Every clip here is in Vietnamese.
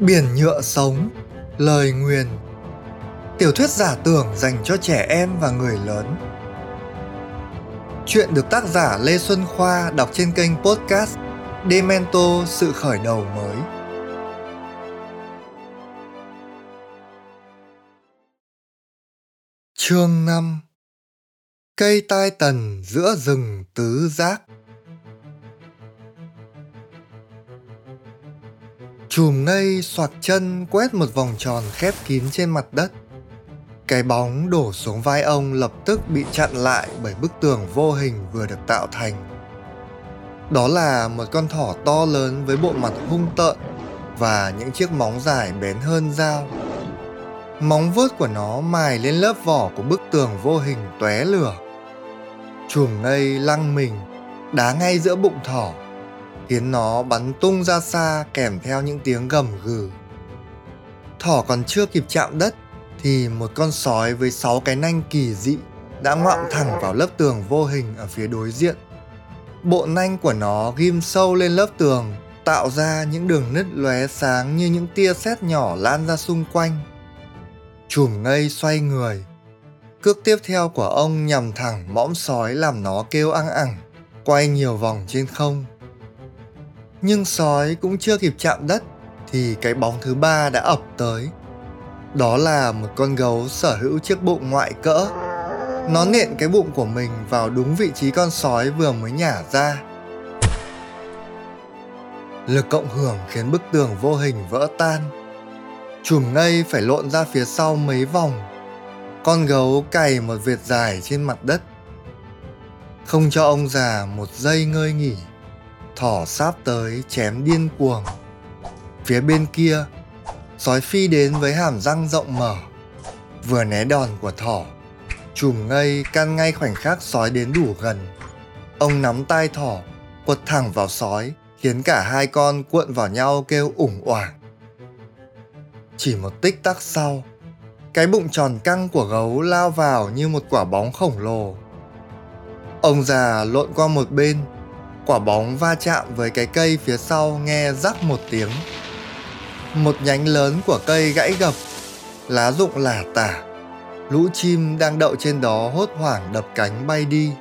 Biển nhựa sống, lời nguyền. Tiểu thuyết giả tưởng dành cho trẻ em và người lớn. Chuyện được tác giả Lê Xuân Khoa đọc trên kênh podcast Demento Sự Khởi Đầu Mới. Chương 5 Cây tai tần giữa rừng tứ giác. Chùm ngây soạt chân quét một vòng tròn khép kín trên mặt đất. Cái bóng đổ xuống vai ông lập tức bị chặn lại bởi bức tường vô hình vừa được tạo thành. Đó là một con thỏ to lớn với bộ mặt hung tợn và những chiếc móng dài bén hơn dao. Móng vuốt của nó mài lên lớp vỏ của bức tường vô hình tóe lửa. Chùm ngây lăng mình, đá ngay giữa bụng thỏ khiến nó bắn tung ra xa kèm theo những tiếng gầm gừ. Thỏ còn chưa kịp chạm đất thì một con sói với sáu cái nanh kỳ dị đã ngoạm thẳng vào lớp tường vô hình ở phía đối diện. Bộ nanh của nó ghim sâu lên lớp tường, tạo ra những đường nứt lóe sáng như những tia sét nhỏ lan ra xung quanh. Chùm ngây xoay người. Cước tiếp theo của ông nhằm thẳng mõm sói làm nó kêu ăn ẳng, quay nhiều vòng trên không nhưng sói cũng chưa kịp chạm đất thì cái bóng thứ ba đã ập tới. Đó là một con gấu sở hữu chiếc bụng ngoại cỡ. Nó nện cái bụng của mình vào đúng vị trí con sói vừa mới nhả ra. Lực cộng hưởng khiến bức tường vô hình vỡ tan. Chùm ngây phải lộn ra phía sau mấy vòng. Con gấu cày một vệt dài trên mặt đất. Không cho ông già một giây ngơi nghỉ thỏ sáp tới chém điên cuồng. Phía bên kia, sói phi đến với hàm răng rộng mở, vừa né đòn của thỏ, chùm ngây căn ngay khoảnh khắc sói đến đủ gần. Ông nắm tay thỏ, quật thẳng vào sói, khiến cả hai con cuộn vào nhau kêu ủng oảng. Chỉ một tích tắc sau, cái bụng tròn căng của gấu lao vào như một quả bóng khổng lồ. Ông già lộn qua một bên quả bóng va chạm với cái cây phía sau nghe rắc một tiếng. Một nhánh lớn của cây gãy gập, lá rụng lả tả. Lũ chim đang đậu trên đó hốt hoảng đập cánh bay đi.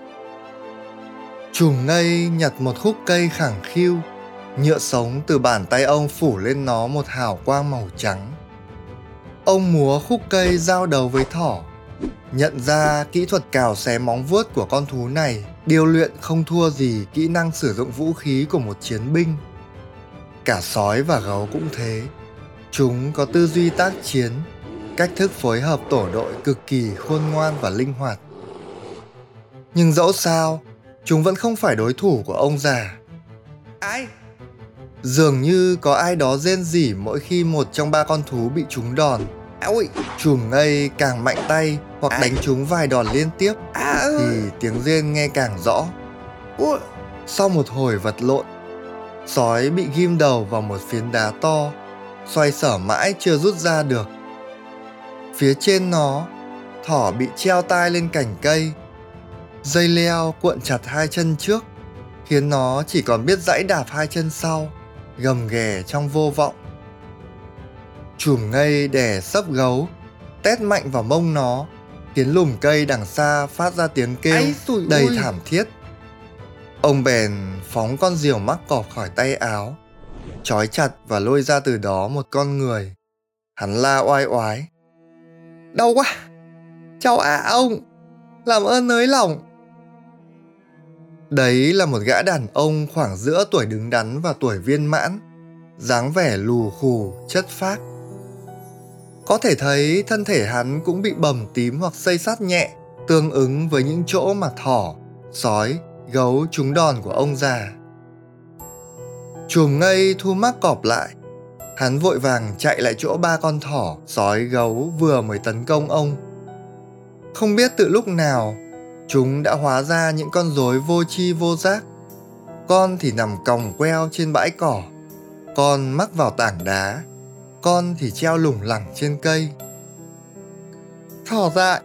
Chùm ngây nhặt một khúc cây khẳng khiu, nhựa sống từ bàn tay ông phủ lên nó một hào quang màu trắng. Ông múa khúc cây giao đầu với thỏ, nhận ra kỹ thuật cào xé móng vuốt của con thú này điều luyện không thua gì kỹ năng sử dụng vũ khí của một chiến binh. Cả sói và gấu cũng thế. Chúng có tư duy tác chiến cách thức phối hợp tổ đội cực kỳ khôn ngoan và linh hoạt. Nhưng dẫu sao chúng vẫn không phải đối thủ của ông già. Ai? Dường như có ai đó rên rỉ mỗi khi một trong ba con thú bị trúng đòn. Ôi, chùm ngây càng mạnh tay hoặc đánh chúng vài đòn liên tiếp thì tiếng rên nghe càng rõ. Sau một hồi vật lộn, sói bị ghim đầu vào một phiến đá to, xoay sở mãi chưa rút ra được. Phía trên nó, thỏ bị treo tai lên cành cây. Dây leo cuộn chặt hai chân trước, khiến nó chỉ còn biết dãy đạp hai chân sau, gầm ghè trong vô vọng chùm ngây đè sấp gấu tét mạnh vào mông nó khiến lùm cây đằng xa phát ra tiếng kêu đầy ui. thảm thiết. Ông bèn phóng con diều mắc cọp khỏi tay áo trói chặt và lôi ra từ đó một con người. Hắn la oai oái. Đau quá! Cháu ạ à, ông! Làm ơn nới lỏng! Đấy là một gã đàn ông khoảng giữa tuổi đứng đắn và tuổi viên mãn dáng vẻ lù khù chất phác có thể thấy thân thể hắn cũng bị bầm tím hoặc xây sát nhẹ, tương ứng với những chỗ mà thỏ, sói, gấu trúng đòn của ông già. Chùm ngây thu mắc cọp lại, hắn vội vàng chạy lại chỗ ba con thỏ, sói, gấu vừa mới tấn công ông. Không biết từ lúc nào, chúng đã hóa ra những con rối vô chi vô giác. Con thì nằm còng queo trên bãi cỏ, con mắc vào tảng đá, con thì treo lủng lẳng trên cây thỏ dại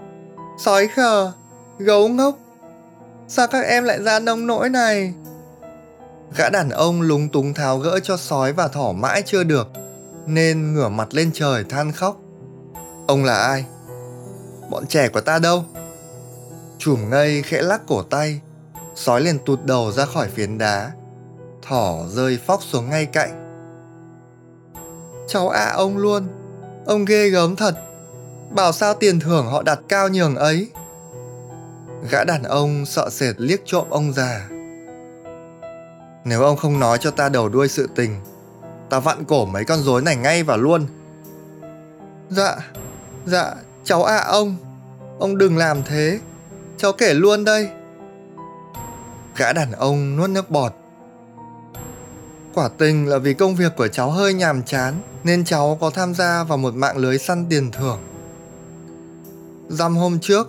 sói khờ gấu ngốc sao các em lại ra nông nỗi này gã đàn ông lúng túng tháo gỡ cho sói và thỏ mãi chưa được nên ngửa mặt lên trời than khóc. Ông là ai? Bọn trẻ của ta đâu? Chùm ngây khẽ lắc cổ tay, sói liền tụt đầu ra khỏi phiến đá. Thỏ rơi phóc xuống ngay cạnh. Cháu ạ à ông luôn, ông ghê gớm thật. Bảo sao tiền thưởng họ đặt cao nhường ấy. Gã đàn ông sợ sệt liếc trộm ông già. Nếu ông không nói cho ta đầu đuôi sự tình, ta vặn cổ mấy con rối này ngay và luôn. Dạ, dạ, cháu ạ à ông, ông đừng làm thế, cháu kể luôn đây. Gã đàn ông nuốt nước bọt. Quả tình là vì công việc của cháu hơi nhàm chán nên cháu có tham gia vào một mạng lưới săn tiền thưởng. Dăm hôm trước,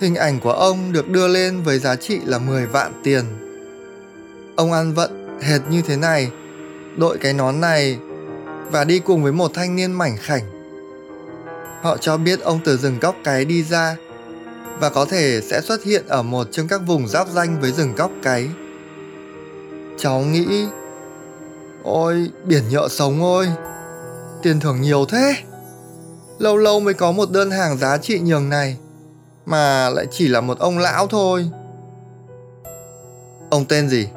hình ảnh của ông được đưa lên với giá trị là 10 vạn tiền. Ông ăn vận hệt như thế này, đội cái nón này và đi cùng với một thanh niên mảnh khảnh. Họ cho biết ông từ rừng góc cái đi ra và có thể sẽ xuất hiện ở một trong các vùng giáp danh với rừng góc cái. Cháu nghĩ, ôi biển nhợ sống ôi, tiền thưởng nhiều thế. Lâu lâu mới có một đơn hàng giá trị nhường này, mà lại chỉ là một ông lão thôi. Ông tên gì?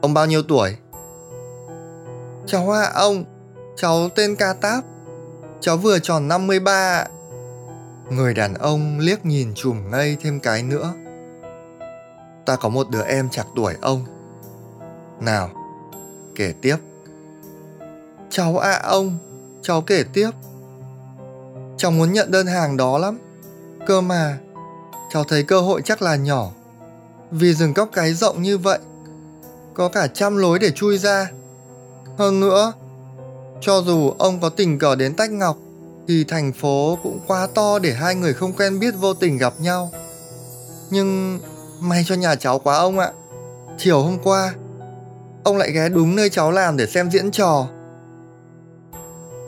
Ông bao nhiêu tuổi? Cháu ạ à, ông, cháu tên Ca Táp. Cháu vừa tròn 53 Người đàn ông liếc nhìn chùm ngây thêm cái nữa. Ta có một đứa em chạc tuổi ông. Nào, kể tiếp. Cháu ạ à, ông, cháu kể tiếp. Cháu muốn nhận đơn hàng đó lắm. Cơ mà, cháu thấy cơ hội chắc là nhỏ. Vì rừng cóc cái rộng như vậy, có cả trăm lối để chui ra. Hơn nữa, cho dù ông có tình cờ đến Tách Ngọc, thì thành phố cũng quá to để hai người không quen biết vô tình gặp nhau. Nhưng may cho nhà cháu quá ông ạ. Chiều hôm qua, ông lại ghé đúng nơi cháu làm để xem diễn trò.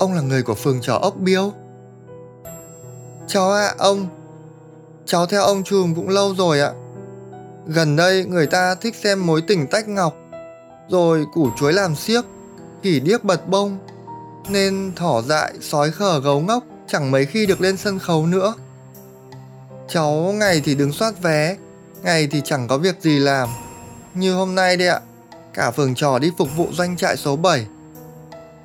Ông là người của phường trò ốc biêu. Cháu ạ, à, ông. Cháu theo ông Trùm cũng lâu rồi ạ. Gần đây người ta thích xem mối tình tách ngọc, rồi củ chuối làm xiếc, khỉ điếc bật bông, nên thỏ dại, sói khờ gấu ngốc chẳng mấy khi được lên sân khấu nữa. Cháu ngày thì đứng soát vé, ngày thì chẳng có việc gì làm. Như hôm nay đây ạ, cả phường trò đi phục vụ doanh trại số 7.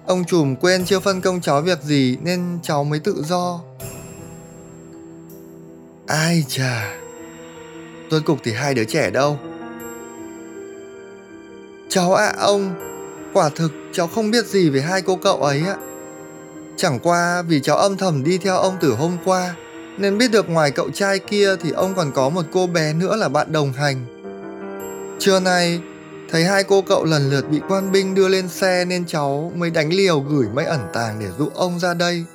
Ông trùm quên chưa phân công cháu việc gì nên cháu mới tự do. Ai chà, rốt cục thì hai đứa trẻ đâu? Cháu ạ à, ông, quả thực cháu không biết gì về hai cô cậu ấy ạ. Chẳng qua vì cháu âm thầm đi theo ông từ hôm qua, nên biết được ngoài cậu trai kia thì ông còn có một cô bé nữa là bạn đồng hành. Trưa nay, thấy hai cô cậu lần lượt bị quan binh đưa lên xe nên cháu mới đánh liều gửi mấy ẩn tàng để dụ ông ra đây.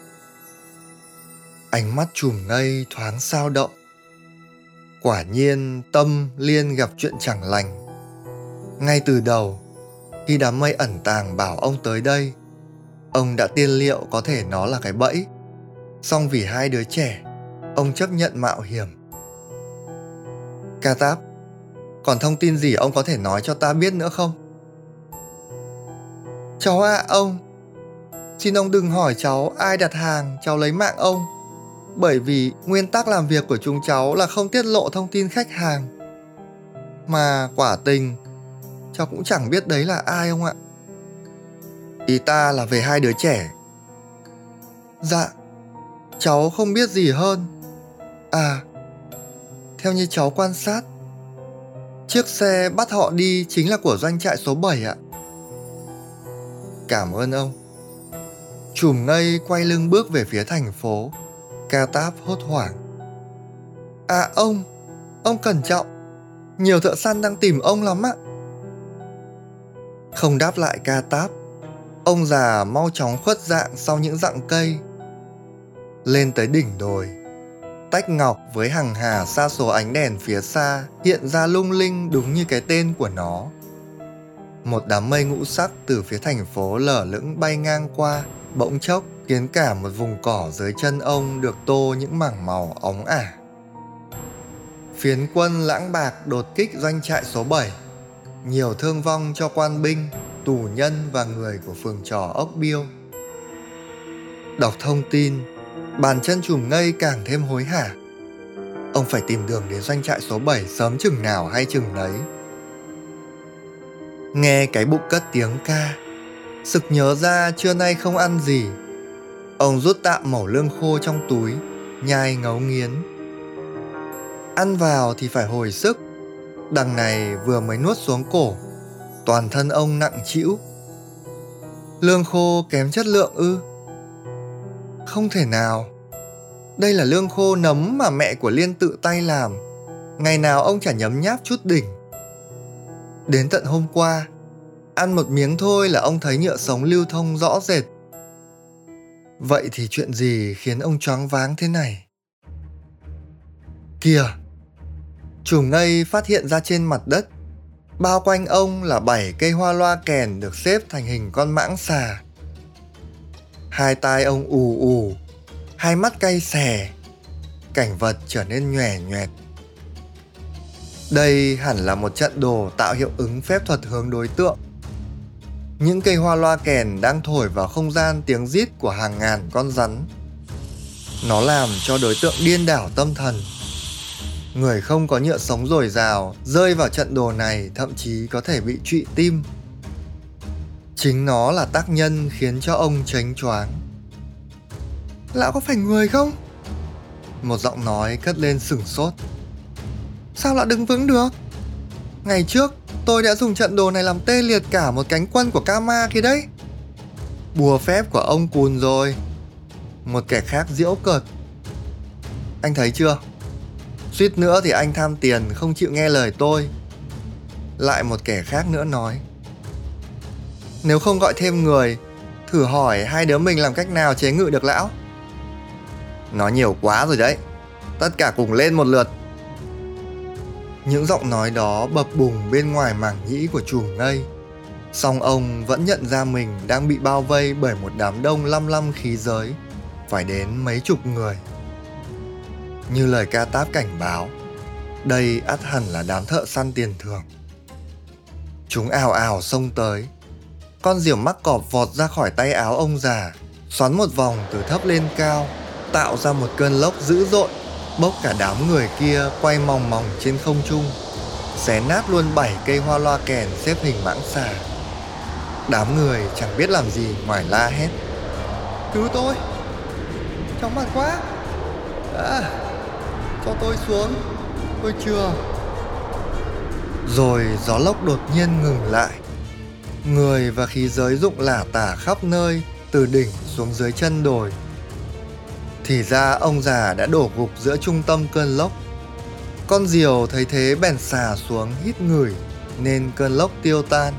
Ánh mắt chùm ngây thoáng sao động. Quả nhiên tâm liên gặp chuyện chẳng lành. Ngay từ đầu, khi đám mây ẩn tàng bảo ông tới đây, ông đã tiên liệu có thể nó là cái bẫy. Song vì hai đứa trẻ, ông chấp nhận mạo hiểm. Ca Táp, còn thông tin gì ông có thể nói cho ta biết nữa không? Cháu ạ à, ông, xin ông đừng hỏi cháu ai đặt hàng cháu lấy mạng ông. Bởi vì nguyên tắc làm việc của chúng cháu là không tiết lộ thông tin khách hàng. Mà quả tình cháu cũng chẳng biết đấy là ai ông ạ. Ý ta là về hai đứa trẻ. Dạ, cháu không biết gì hơn. À, theo như cháu quan sát, chiếc xe bắt họ đi chính là của doanh trại số 7 ạ. Cảm ơn ông. Chùm ngây quay lưng bước về phía thành phố. Ca táp hốt hoảng. À ông, ông cẩn trọng. Nhiều thợ săn đang tìm ông lắm ạ. Không đáp lại ca táp, ông già mau chóng khuất dạng sau những dặng cây. Lên tới đỉnh đồi, tách ngọc với hàng hà xa số ánh đèn phía xa hiện ra lung linh đúng như cái tên của nó. Một đám mây ngũ sắc từ phía thành phố lở lững bay ngang qua, bỗng chốc khiến cả một vùng cỏ dưới chân ông được tô những mảng màu óng ả. Phiến quân lãng bạc đột kích doanh trại số 7 nhiều thương vong cho quan binh, tù nhân và người của phường trò ốc biêu. Đọc thông tin, bàn chân chùm ngây càng thêm hối hả. Ông phải tìm đường đến doanh trại số 7 sớm chừng nào hay chừng đấy. Nghe cái bụng cất tiếng ca, sực nhớ ra trưa nay không ăn gì. Ông rút tạm mẩu lương khô trong túi, nhai ngấu nghiến. Ăn vào thì phải hồi sức, đằng này vừa mới nuốt xuống cổ, toàn thân ông nặng trĩu. Lương khô kém chất lượng ư? Không thể nào. Đây là lương khô nấm mà mẹ của Liên tự tay làm. Ngày nào ông chả nhấm nháp chút đỉnh. Đến tận hôm qua, ăn một miếng thôi là ông thấy nhựa sống lưu thông rõ rệt. Vậy thì chuyện gì khiến ông choáng váng thế này? Kìa! Chùm ngây phát hiện ra trên mặt đất. Bao quanh ông là bảy cây hoa loa kèn được xếp thành hình con mãng xà. Hai tai ông ù ù, hai mắt cay xè, cảnh vật trở nên nhòe nhoẹt. Đây hẳn là một trận đồ tạo hiệu ứng phép thuật hướng đối tượng. Những cây hoa loa kèn đang thổi vào không gian tiếng rít của hàng ngàn con rắn. Nó làm cho đối tượng điên đảo tâm thần. Người không có nhựa sống dồi dào rơi vào trận đồ này thậm chí có thể bị trụy tim. Chính nó là tác nhân khiến cho ông tránh choáng. Lão có phải người không? Một giọng nói cất lên sừng sốt. Sao lại đứng vững được? Ngày trước, tôi đã dùng trận đồ này làm tê liệt cả một cánh quân của Kama kia đấy. Bùa phép của ông cùn rồi. Một kẻ khác diễu cợt. Anh thấy chưa? Suýt nữa thì anh tham tiền không chịu nghe lời tôi. Lại một kẻ khác nữa nói. Nếu không gọi thêm người, thử hỏi hai đứa mình làm cách nào chế ngự được lão. nó nhiều quá rồi đấy. Tất cả cùng lên một lượt. Những giọng nói đó bập bùng bên ngoài mảng nhĩ của chùm ngây. Song ông vẫn nhận ra mình đang bị bao vây bởi một đám đông lăm lăm khí giới, phải đến mấy chục người. Như lời ca táp cảnh báo, đây ắt hẳn là đám thợ săn tiền thưởng. Chúng ào ào xông tới. Con diều mắc cọp vọt ra khỏi tay áo ông già, xoắn một vòng từ thấp lên cao, tạo ra một cơn lốc dữ dội bốc cả đám người kia quay mòng mòng trên không trung xé nát luôn bảy cây hoa loa kèn xếp hình mãng xà. Đám người chẳng biết làm gì ngoài la hét cứu tôi! Chóng mặt quá! À, cho tôi xuống tôi chưa. Rồi gió lốc đột nhiên ngừng lại người và khí giới rụng lả tả khắp nơi từ đỉnh xuống dưới chân đồi thì ra ông già đã đổ gục giữa trung tâm cơn lốc. Con diều thấy thế bèn xà xuống hít ngửi nên cơn lốc tiêu tan.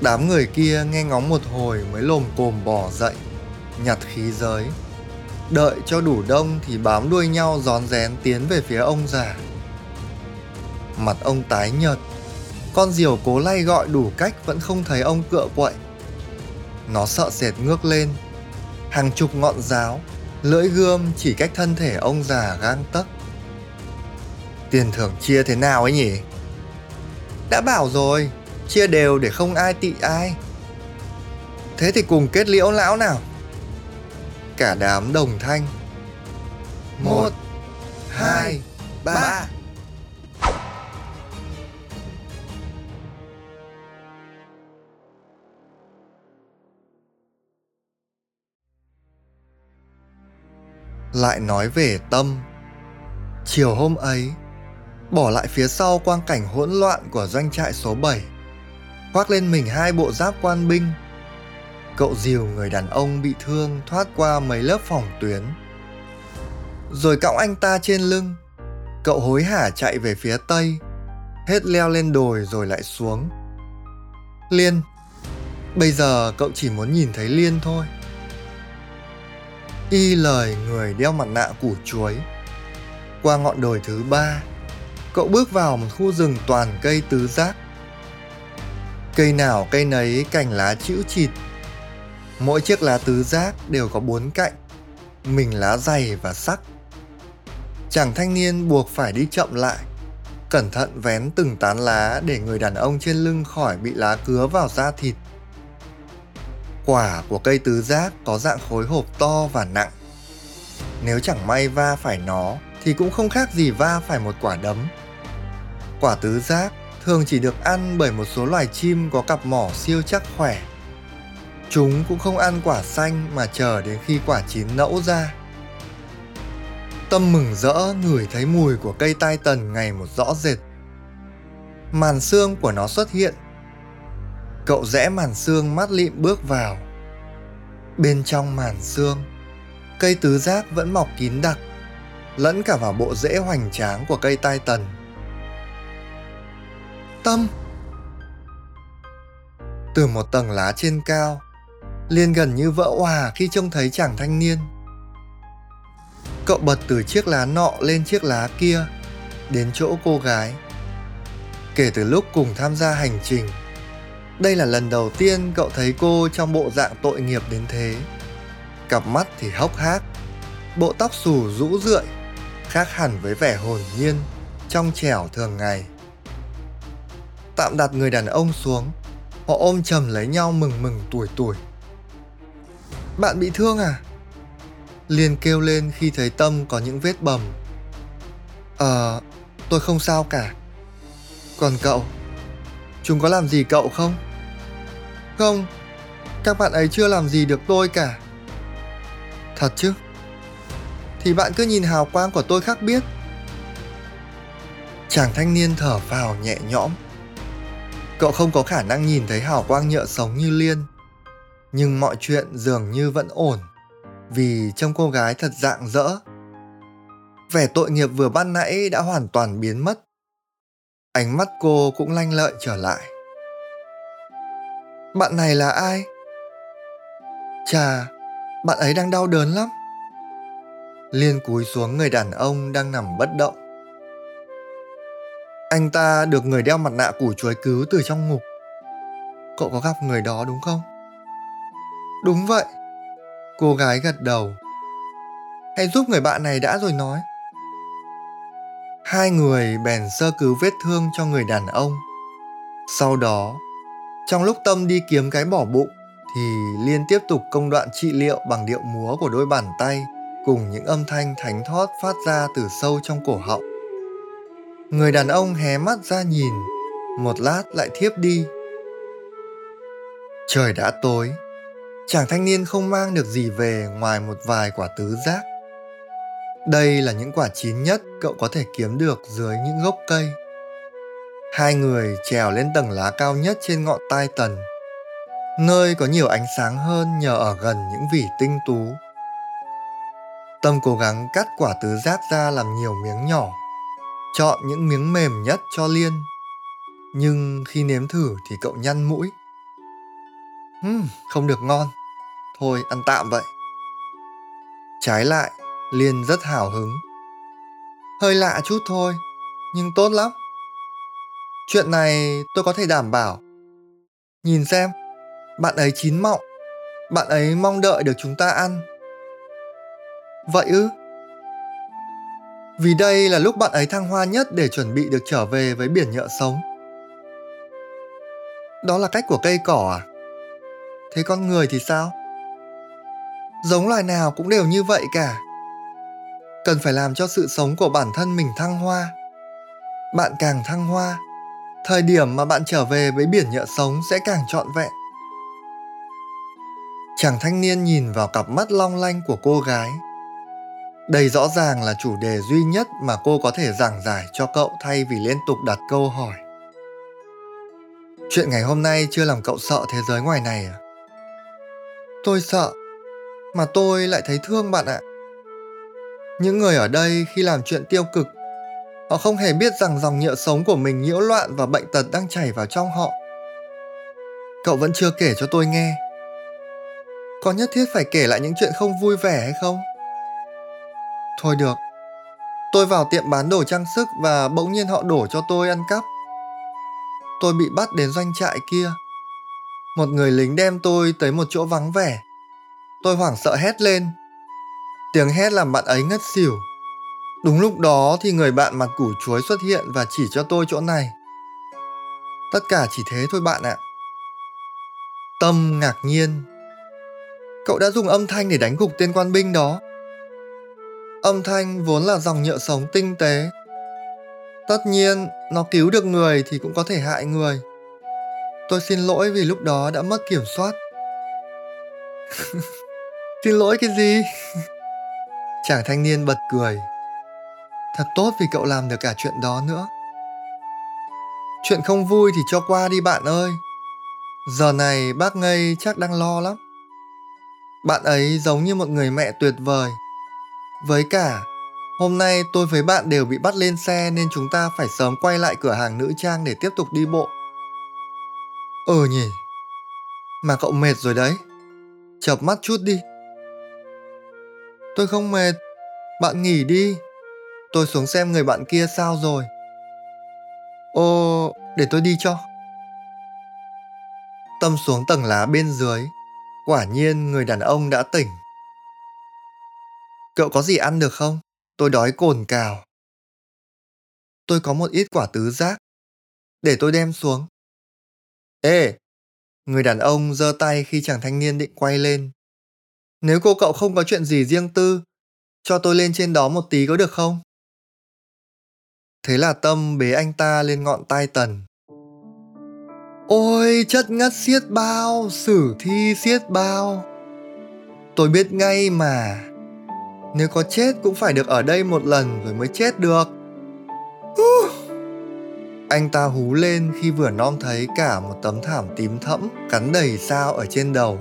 Đám người kia nghe ngóng một hồi mới lồm cồm bỏ dậy, nhặt khí giới. Đợi cho đủ đông thì bám đuôi nhau gión rén tiến về phía ông già. Mặt ông tái nhợt, con diều cố lay gọi đủ cách vẫn không thấy ông cựa quậy. Nó sợ sệt ngước lên, hàng chục ngọn giáo, lưỡi gươm chỉ cách thân thể ông già gang tấc. Tiền thưởng chia thế nào ấy nhỉ? Đã bảo rồi, chia đều để không ai tị ai. Thế thì cùng kết liễu lão nào. Cả đám đồng thanh. Một, hai, ba. Lại nói về tâm. Chiều hôm ấy, bỏ lại phía sau quang cảnh hỗn loạn của doanh trại số 7 khoác lên mình hai bộ giáp quan binh. Cậu dìu người đàn ông bị thương, thoát qua mấy lớp phòng tuyến. Rồi cõng anh ta trên lưng, cậu hối hả chạy về phía tây, hết leo lên đồi rồi lại xuống. Liên, bây giờ cậu chỉ muốn nhìn thấy liên thôi y lời người đeo mặt nạ củ chuối. Qua ngọn đồi thứ ba, cậu bước vào một khu rừng toàn cây tứ giác. Cây nào cây nấy cành lá chữ chịt. Mỗi chiếc lá tứ giác đều có bốn cạnh, mình lá dày và sắc. Chàng thanh niên buộc phải đi chậm lại, cẩn thận vén từng tán lá để người đàn ông trên lưng khỏi bị lá cứa vào da thịt. Quả của cây tứ giác có dạng khối hộp to và nặng. Nếu chẳng may va phải nó, thì cũng không khác gì va phải một quả đấm. Quả tứ giác thường chỉ được ăn bởi một số loài chim có cặp mỏ siêu chắc khỏe. Chúng cũng không ăn quả xanh mà chờ đến khi quả chín nẫu ra. Tâm mừng rỡ ngửi thấy mùi của cây tai tần ngày một rõ rệt. Màn xương của nó xuất hiện. Cậu rẽ màn xương mắt lịm bước vào. Bên trong màn xương, cây tứ giác vẫn mọc kín đặc, lẫn cả vào bộ rễ hoành tráng của cây tai tần. Tâm Từ một tầng lá trên cao, Liên gần như vỡ hòa khi trông thấy chàng thanh niên. Cậu bật từ chiếc lá nọ lên chiếc lá kia, đến chỗ cô gái. Kể từ lúc cùng tham gia hành trình, đây là lần đầu tiên cậu thấy cô trong bộ dạng tội nghiệp đến thế. Cặp mắt thì hốc hác, bộ tóc xù rũ rượi, khác hẳn với vẻ hồn nhiên, trong trẻo thường ngày. Tạm đặt người đàn ông xuống, họ ôm chầm lấy nhau mừng mừng tuổi tuổi. Bạn bị thương à? Liên kêu lên khi thấy Tâm có những vết bầm. Ờ, tôi không sao cả. Còn cậu? Chúng có làm gì cậu không? Không, các bạn ấy chưa làm gì được tôi cả. Thật chứ? Thì bạn cứ nhìn hào quang của tôi khác biết. Chàng thanh niên thở vào nhẹ nhõm. Cậu không có khả năng nhìn thấy hào quang nhựa sống như Liên. Nhưng mọi chuyện dường như vẫn ổn vì trông cô gái thật dạng dỡ. Vẻ tội nghiệp vừa ban nãy đã hoàn toàn biến mất. Ánh mắt cô cũng lanh lợi trở lại. Bạn này là ai? Chà, bạn ấy đang đau đớn lắm. Liên cúi xuống người đàn ông đang nằm bất động. Anh ta được người đeo mặt nạ củ chuối cứu từ trong ngục. Cậu có gặp người đó đúng không? Đúng vậy. Cô gái gật đầu. Hãy giúp người bạn này đã rồi nói. Hai người bèn sơ cứu vết thương cho người đàn ông. Sau đó, trong lúc Tâm đi kiếm cái bỏ bụng, thì Liên tiếp tục công đoạn trị liệu bằng điệu múa của đôi bàn tay cùng những âm thanh thánh thót phát ra từ sâu trong cổ họng. Người đàn ông hé mắt ra nhìn, một lát lại thiếp đi. Trời đã tối, chàng thanh niên không mang được gì về ngoài một vài quả tứ giác. Đây là những quả chín nhất cậu có thể kiếm được dưới những gốc cây. Hai người trèo lên tầng lá cao nhất trên ngọn tai tần, nơi có nhiều ánh sáng hơn nhờ ở gần những vỉ tinh tú. Tâm cố gắng cắt quả tứ giác ra làm nhiều miếng nhỏ, chọn những miếng mềm nhất cho Liên. Nhưng khi nếm thử thì cậu nhăn mũi. Uhm, không được ngon. Thôi ăn tạm vậy. Trái lại, Liên rất hào hứng. Hơi lạ chút thôi, nhưng tốt lắm. Chuyện này tôi có thể đảm bảo. Nhìn xem, bạn ấy chín mọng, bạn ấy mong đợi được chúng ta ăn. Vậy ư? Vì đây là lúc bạn ấy thăng hoa nhất để chuẩn bị được trở về với biển nhựa sống. Đó là cách của cây cỏ à? Thế con người thì sao? Giống loài nào cũng đều như vậy cả. Cần phải làm cho sự sống của bản thân mình thăng hoa. Bạn càng thăng hoa, thời điểm mà bạn trở về với biển nhựa sống sẽ càng trọn vẹn. Chàng thanh niên nhìn vào cặp mắt long lanh của cô gái. Đây rõ ràng là chủ đề duy nhất mà cô có thể giảng giải cho cậu thay vì liên tục đặt câu hỏi. Chuyện ngày hôm nay chưa làm cậu sợ thế giới ngoài này à? Tôi sợ, mà tôi lại thấy thương bạn ạ. Những người ở đây khi làm chuyện tiêu cực, họ không hề biết rằng dòng nhựa sống của mình nhiễu loạn và bệnh tật đang chảy vào trong họ. Cậu vẫn chưa kể cho tôi nghe. Có nhất thiết phải kể lại những chuyện không vui vẻ hay không? Thôi được. Tôi vào tiệm bán đồ trang sức và bỗng nhiên họ đổ cho tôi ăn cắp. Tôi bị bắt đến doanh trại kia. Một người lính đem tôi tới một chỗ vắng vẻ. Tôi hoảng sợ hét lên. Tiếng hét làm bạn ấy ngất xỉu. Đúng lúc đó thì người bạn mặt củ chuối xuất hiện và chỉ cho tôi chỗ này. Tất cả chỉ thế thôi bạn ạ. Tâm ngạc nhiên, Cậu đã dùng âm thanh để đánh gục tên quan binh đó. Âm thanh vốn là dòng nhựa sống tinh tế. Tất nhiên, nó cứu được người thì cũng có thể hại người. Tôi xin lỗi vì lúc đó đã mất kiểm soát. xin lỗi cái gì? Chàng thanh niên bật cười. Thật tốt vì cậu làm được cả chuyện đó nữa. Chuyện không vui thì cho qua đi bạn ơi. Giờ này bác ngây chắc đang lo lắm. Bạn ấy giống như một người mẹ tuyệt vời. Với cả, hôm nay tôi với bạn đều bị bắt lên xe nên chúng ta phải sớm quay lại cửa hàng nữ trang để tiếp tục đi bộ. Ừ nhỉ. Mà cậu mệt rồi đấy. chợp mắt chút đi. Tôi không mệt. Bạn nghỉ đi. Tôi xuống xem người bạn kia sao rồi. Ô, để tôi đi cho. Tâm xuống tầng lá bên dưới. Quả nhiên người đàn ông đã tỉnh. Cậu có gì ăn được không? Tôi đói cồn cào. Tôi có một ít quả tứ giác. Để tôi đem xuống. Ê! Người đàn ông giơ tay khi chàng thanh niên định quay lên. Nếu cô cậu không có chuyện gì riêng tư, cho tôi lên trên đó một tí có được không? Thế là Tâm bế anh ta lên ngọn tai tần. Ôi chất ngất xiết bao, sử thi xiết bao. Tôi biết ngay mà, nếu có chết cũng phải được ở đây một lần rồi mới chết được. Uh. Anh ta hú lên khi vừa nom thấy cả một tấm thảm tím thẫm cắn đầy sao ở trên đầu.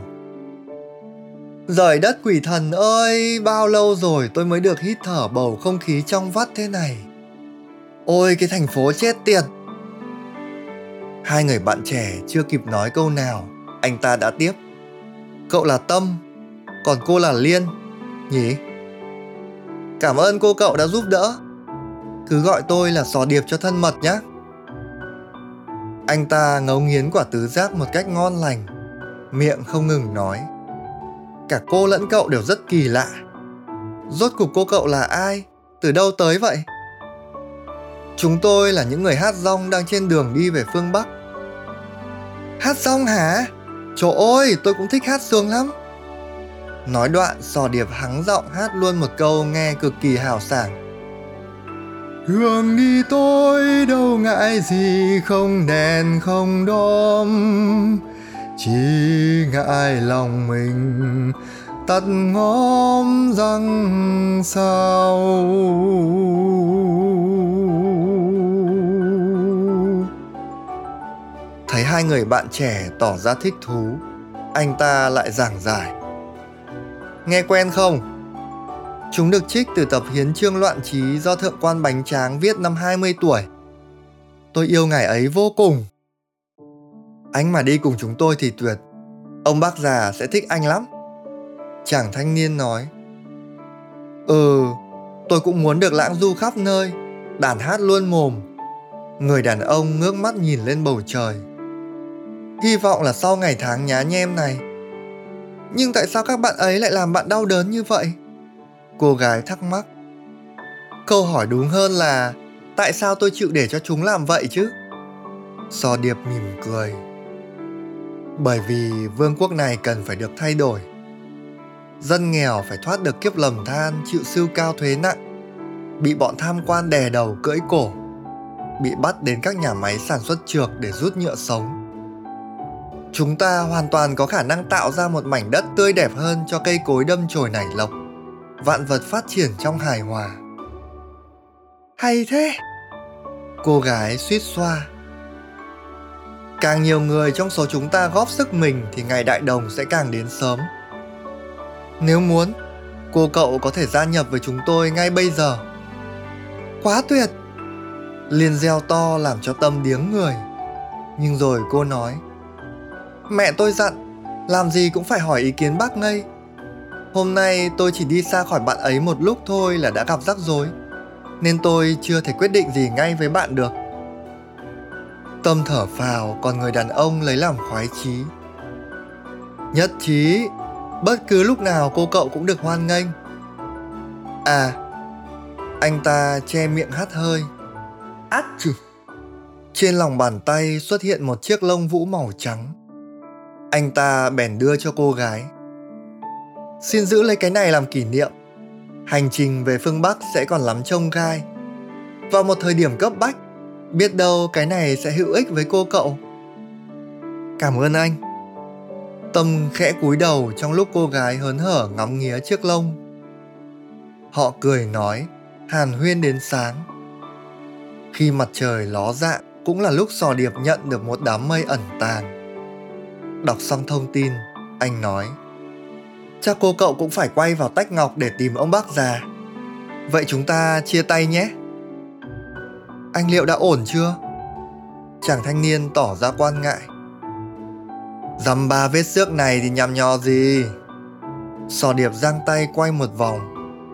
Rời đất quỷ thần ơi, bao lâu rồi tôi mới được hít thở bầu không khí trong vắt thế này. Ôi cái thành phố chết tiệt. Hai người bạn trẻ chưa kịp nói câu nào, anh ta đã tiếp. Cậu là Tâm, còn cô là Liên, nhỉ? Cảm ơn cô cậu đã giúp đỡ. Cứ gọi tôi là sò điệp cho thân mật nhé. Anh ta ngấu nghiến quả tứ giác một cách ngon lành, miệng không ngừng nói. Cả cô lẫn cậu đều rất kỳ lạ. Rốt cuộc cô cậu là ai? Từ đâu tới vậy? Chúng tôi là những người hát rong đang trên đường đi về phương Bắc. Hát rong hả? Trời ơi, tôi cũng thích hát sướng lắm. Nói đoạn, sò điệp hắng giọng hát luôn một câu nghe cực kỳ hào sảng. Hương đi tôi đâu ngại gì không đèn không đom. Chỉ ngại lòng mình, tắt ngóm răng sao Thấy hai người bạn trẻ tỏ ra thích thú, Anh ta lại giảng giải Nghe quen không? Chúng được trích từ tập Hiến chương loạn trí do Thượng quan Bánh Tráng viết năm 20 tuổi. Tôi yêu ngài ấy vô cùng. Anh mà đi cùng chúng tôi thì tuyệt. Ông bác già sẽ thích anh lắm. Chàng thanh niên nói. Ừ, tôi cũng muốn được lãng du khắp nơi, đàn hát luôn mồm. Người đàn ông ngước mắt nhìn lên bầu trời. Hy vọng là sau ngày tháng nhá nhem này, nhưng tại sao các bạn ấy lại làm bạn đau đớn như vậy? Cô gái thắc mắc. Câu hỏi đúng hơn là tại sao tôi chịu để cho chúng làm vậy chứ? So điệp mỉm cười. Bởi vì vương quốc này cần phải được thay đổi. Dân nghèo phải thoát được kiếp lầm than chịu siêu cao thuế nặng, bị bọn tham quan đè đầu cưỡi cổ, bị bắt đến các nhà máy sản xuất trược để rút nhựa sống. Chúng ta hoàn toàn có khả năng tạo ra một mảnh đất tươi đẹp hơn cho cây cối đâm chồi nảy lộc vạn vật phát triển trong hài hòa. Hay thế! Cô gái suýt xoa càng nhiều người trong số chúng ta góp sức mình thì ngày đại đồng sẽ càng đến sớm nếu muốn cô cậu có thể gia nhập với chúng tôi ngay bây giờ quá tuyệt liên reo to làm cho tâm điếng người nhưng rồi cô nói Mẹ tôi dặn, làm gì cũng phải hỏi ý kiến bác ngây. Hôm nay tôi chỉ đi xa khỏi bạn ấy một lúc thôi là đã gặp rắc rối, nên tôi chưa thể quyết định gì ngay với bạn được. Tâm thở phào, còn người đàn ông lấy làm khoái chí. Nhất trí, bất cứ lúc nào cô cậu cũng được hoan nghênh. À, anh ta che miệng hắt hơi. Át chừ. Trên lòng bàn tay xuất hiện một chiếc lông vũ màu trắng anh ta bèn đưa cho cô gái xin giữ lấy cái này làm kỷ niệm. Hành trình về phương Bắc sẽ còn lắm trông gai. Vào một thời điểm cấp bách, biết đâu cái này sẽ hữu ích với cô cậu. Cảm ơn anh. Tâm khẽ cúi đầu trong lúc cô gái hớn hở ngắm nghía chiếc lông. Họ cười nói, hàn huyên đến sáng. Khi mặt trời ló dạng cũng là lúc sò điệp nhận được một đám mây ẩn tàng. Đọc xong thông tin, anh nói Chắc cô cậu cũng phải quay vào tách ngọc để tìm ông bác già Vậy chúng ta chia tay nhé anh liệu đã ổn chưa? Chàng thanh niên tỏ ra quan ngại. Dăm ba vết xước này thì nhằm nhò gì? Sò điệp giang tay quay một vòng,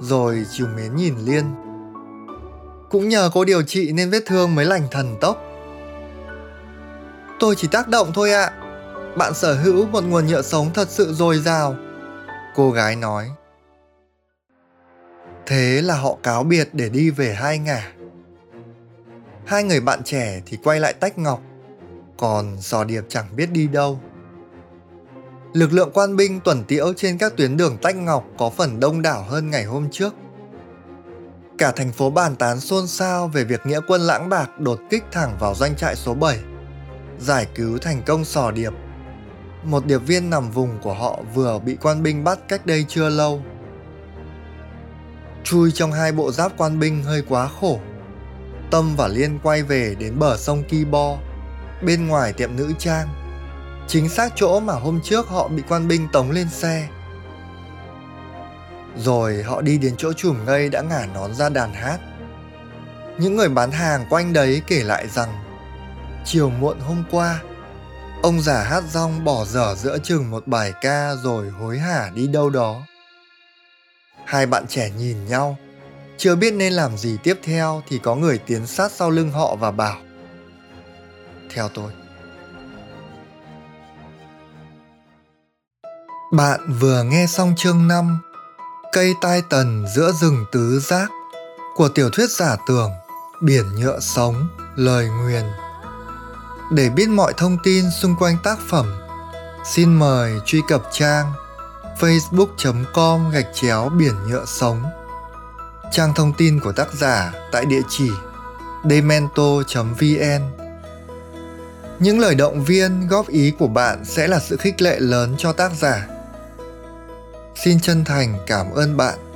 Rồi chiều mến nhìn Liên. Cũng nhờ cô điều trị nên vết thương mới lành thần tốc. Tôi chỉ tác động thôi ạ. À. Bạn sở hữu một nguồn nhựa sống thật sự dồi dào. Cô gái nói. Thế là họ cáo biệt để đi về hai ngả. Hai người bạn trẻ thì quay lại tách ngọc, Còn sò điệp chẳng biết đi đâu Lực lượng quan binh tuần tiễu trên các tuyến đường tách ngọc có phần đông đảo hơn ngày hôm trước Cả thành phố bàn tán xôn xao về việc nghĩa quân lãng bạc đột kích thẳng vào doanh trại số 7 Giải cứu thành công sò điệp một điệp viên nằm vùng của họ vừa bị quan binh bắt cách đây chưa lâu. Chui trong hai bộ giáp quan binh hơi quá khổ. Tâm và Liên quay về đến bờ sông Kibo, bên ngoài tiệm nữ trang. Chính xác chỗ mà hôm trước họ bị quan binh tống lên xe. Rồi họ đi đến chỗ chùm ngây đã ngả nón ra đàn hát. Những người bán hàng quanh đấy kể lại rằng chiều muộn hôm qua Ông già hát rong bỏ dở giữa chừng một bài ca rồi hối hả đi đâu đó. Hai bạn trẻ nhìn nhau, chưa biết nên làm gì tiếp theo thì có người tiến sát sau lưng họ và bảo Theo tôi. Bạn vừa nghe xong chương 5 Cây tai tần giữa rừng tứ giác của tiểu thuyết giả tưởng Biển nhựa sống, lời nguyền để biết mọi thông tin xung quanh tác phẩm, xin mời truy cập trang facebook.com gạch chéo biển nhựa sống. Trang thông tin của tác giả tại địa chỉ demento.vn. Những lời động viên, góp ý của bạn sẽ là sự khích lệ lớn cho tác giả. Xin chân thành cảm ơn bạn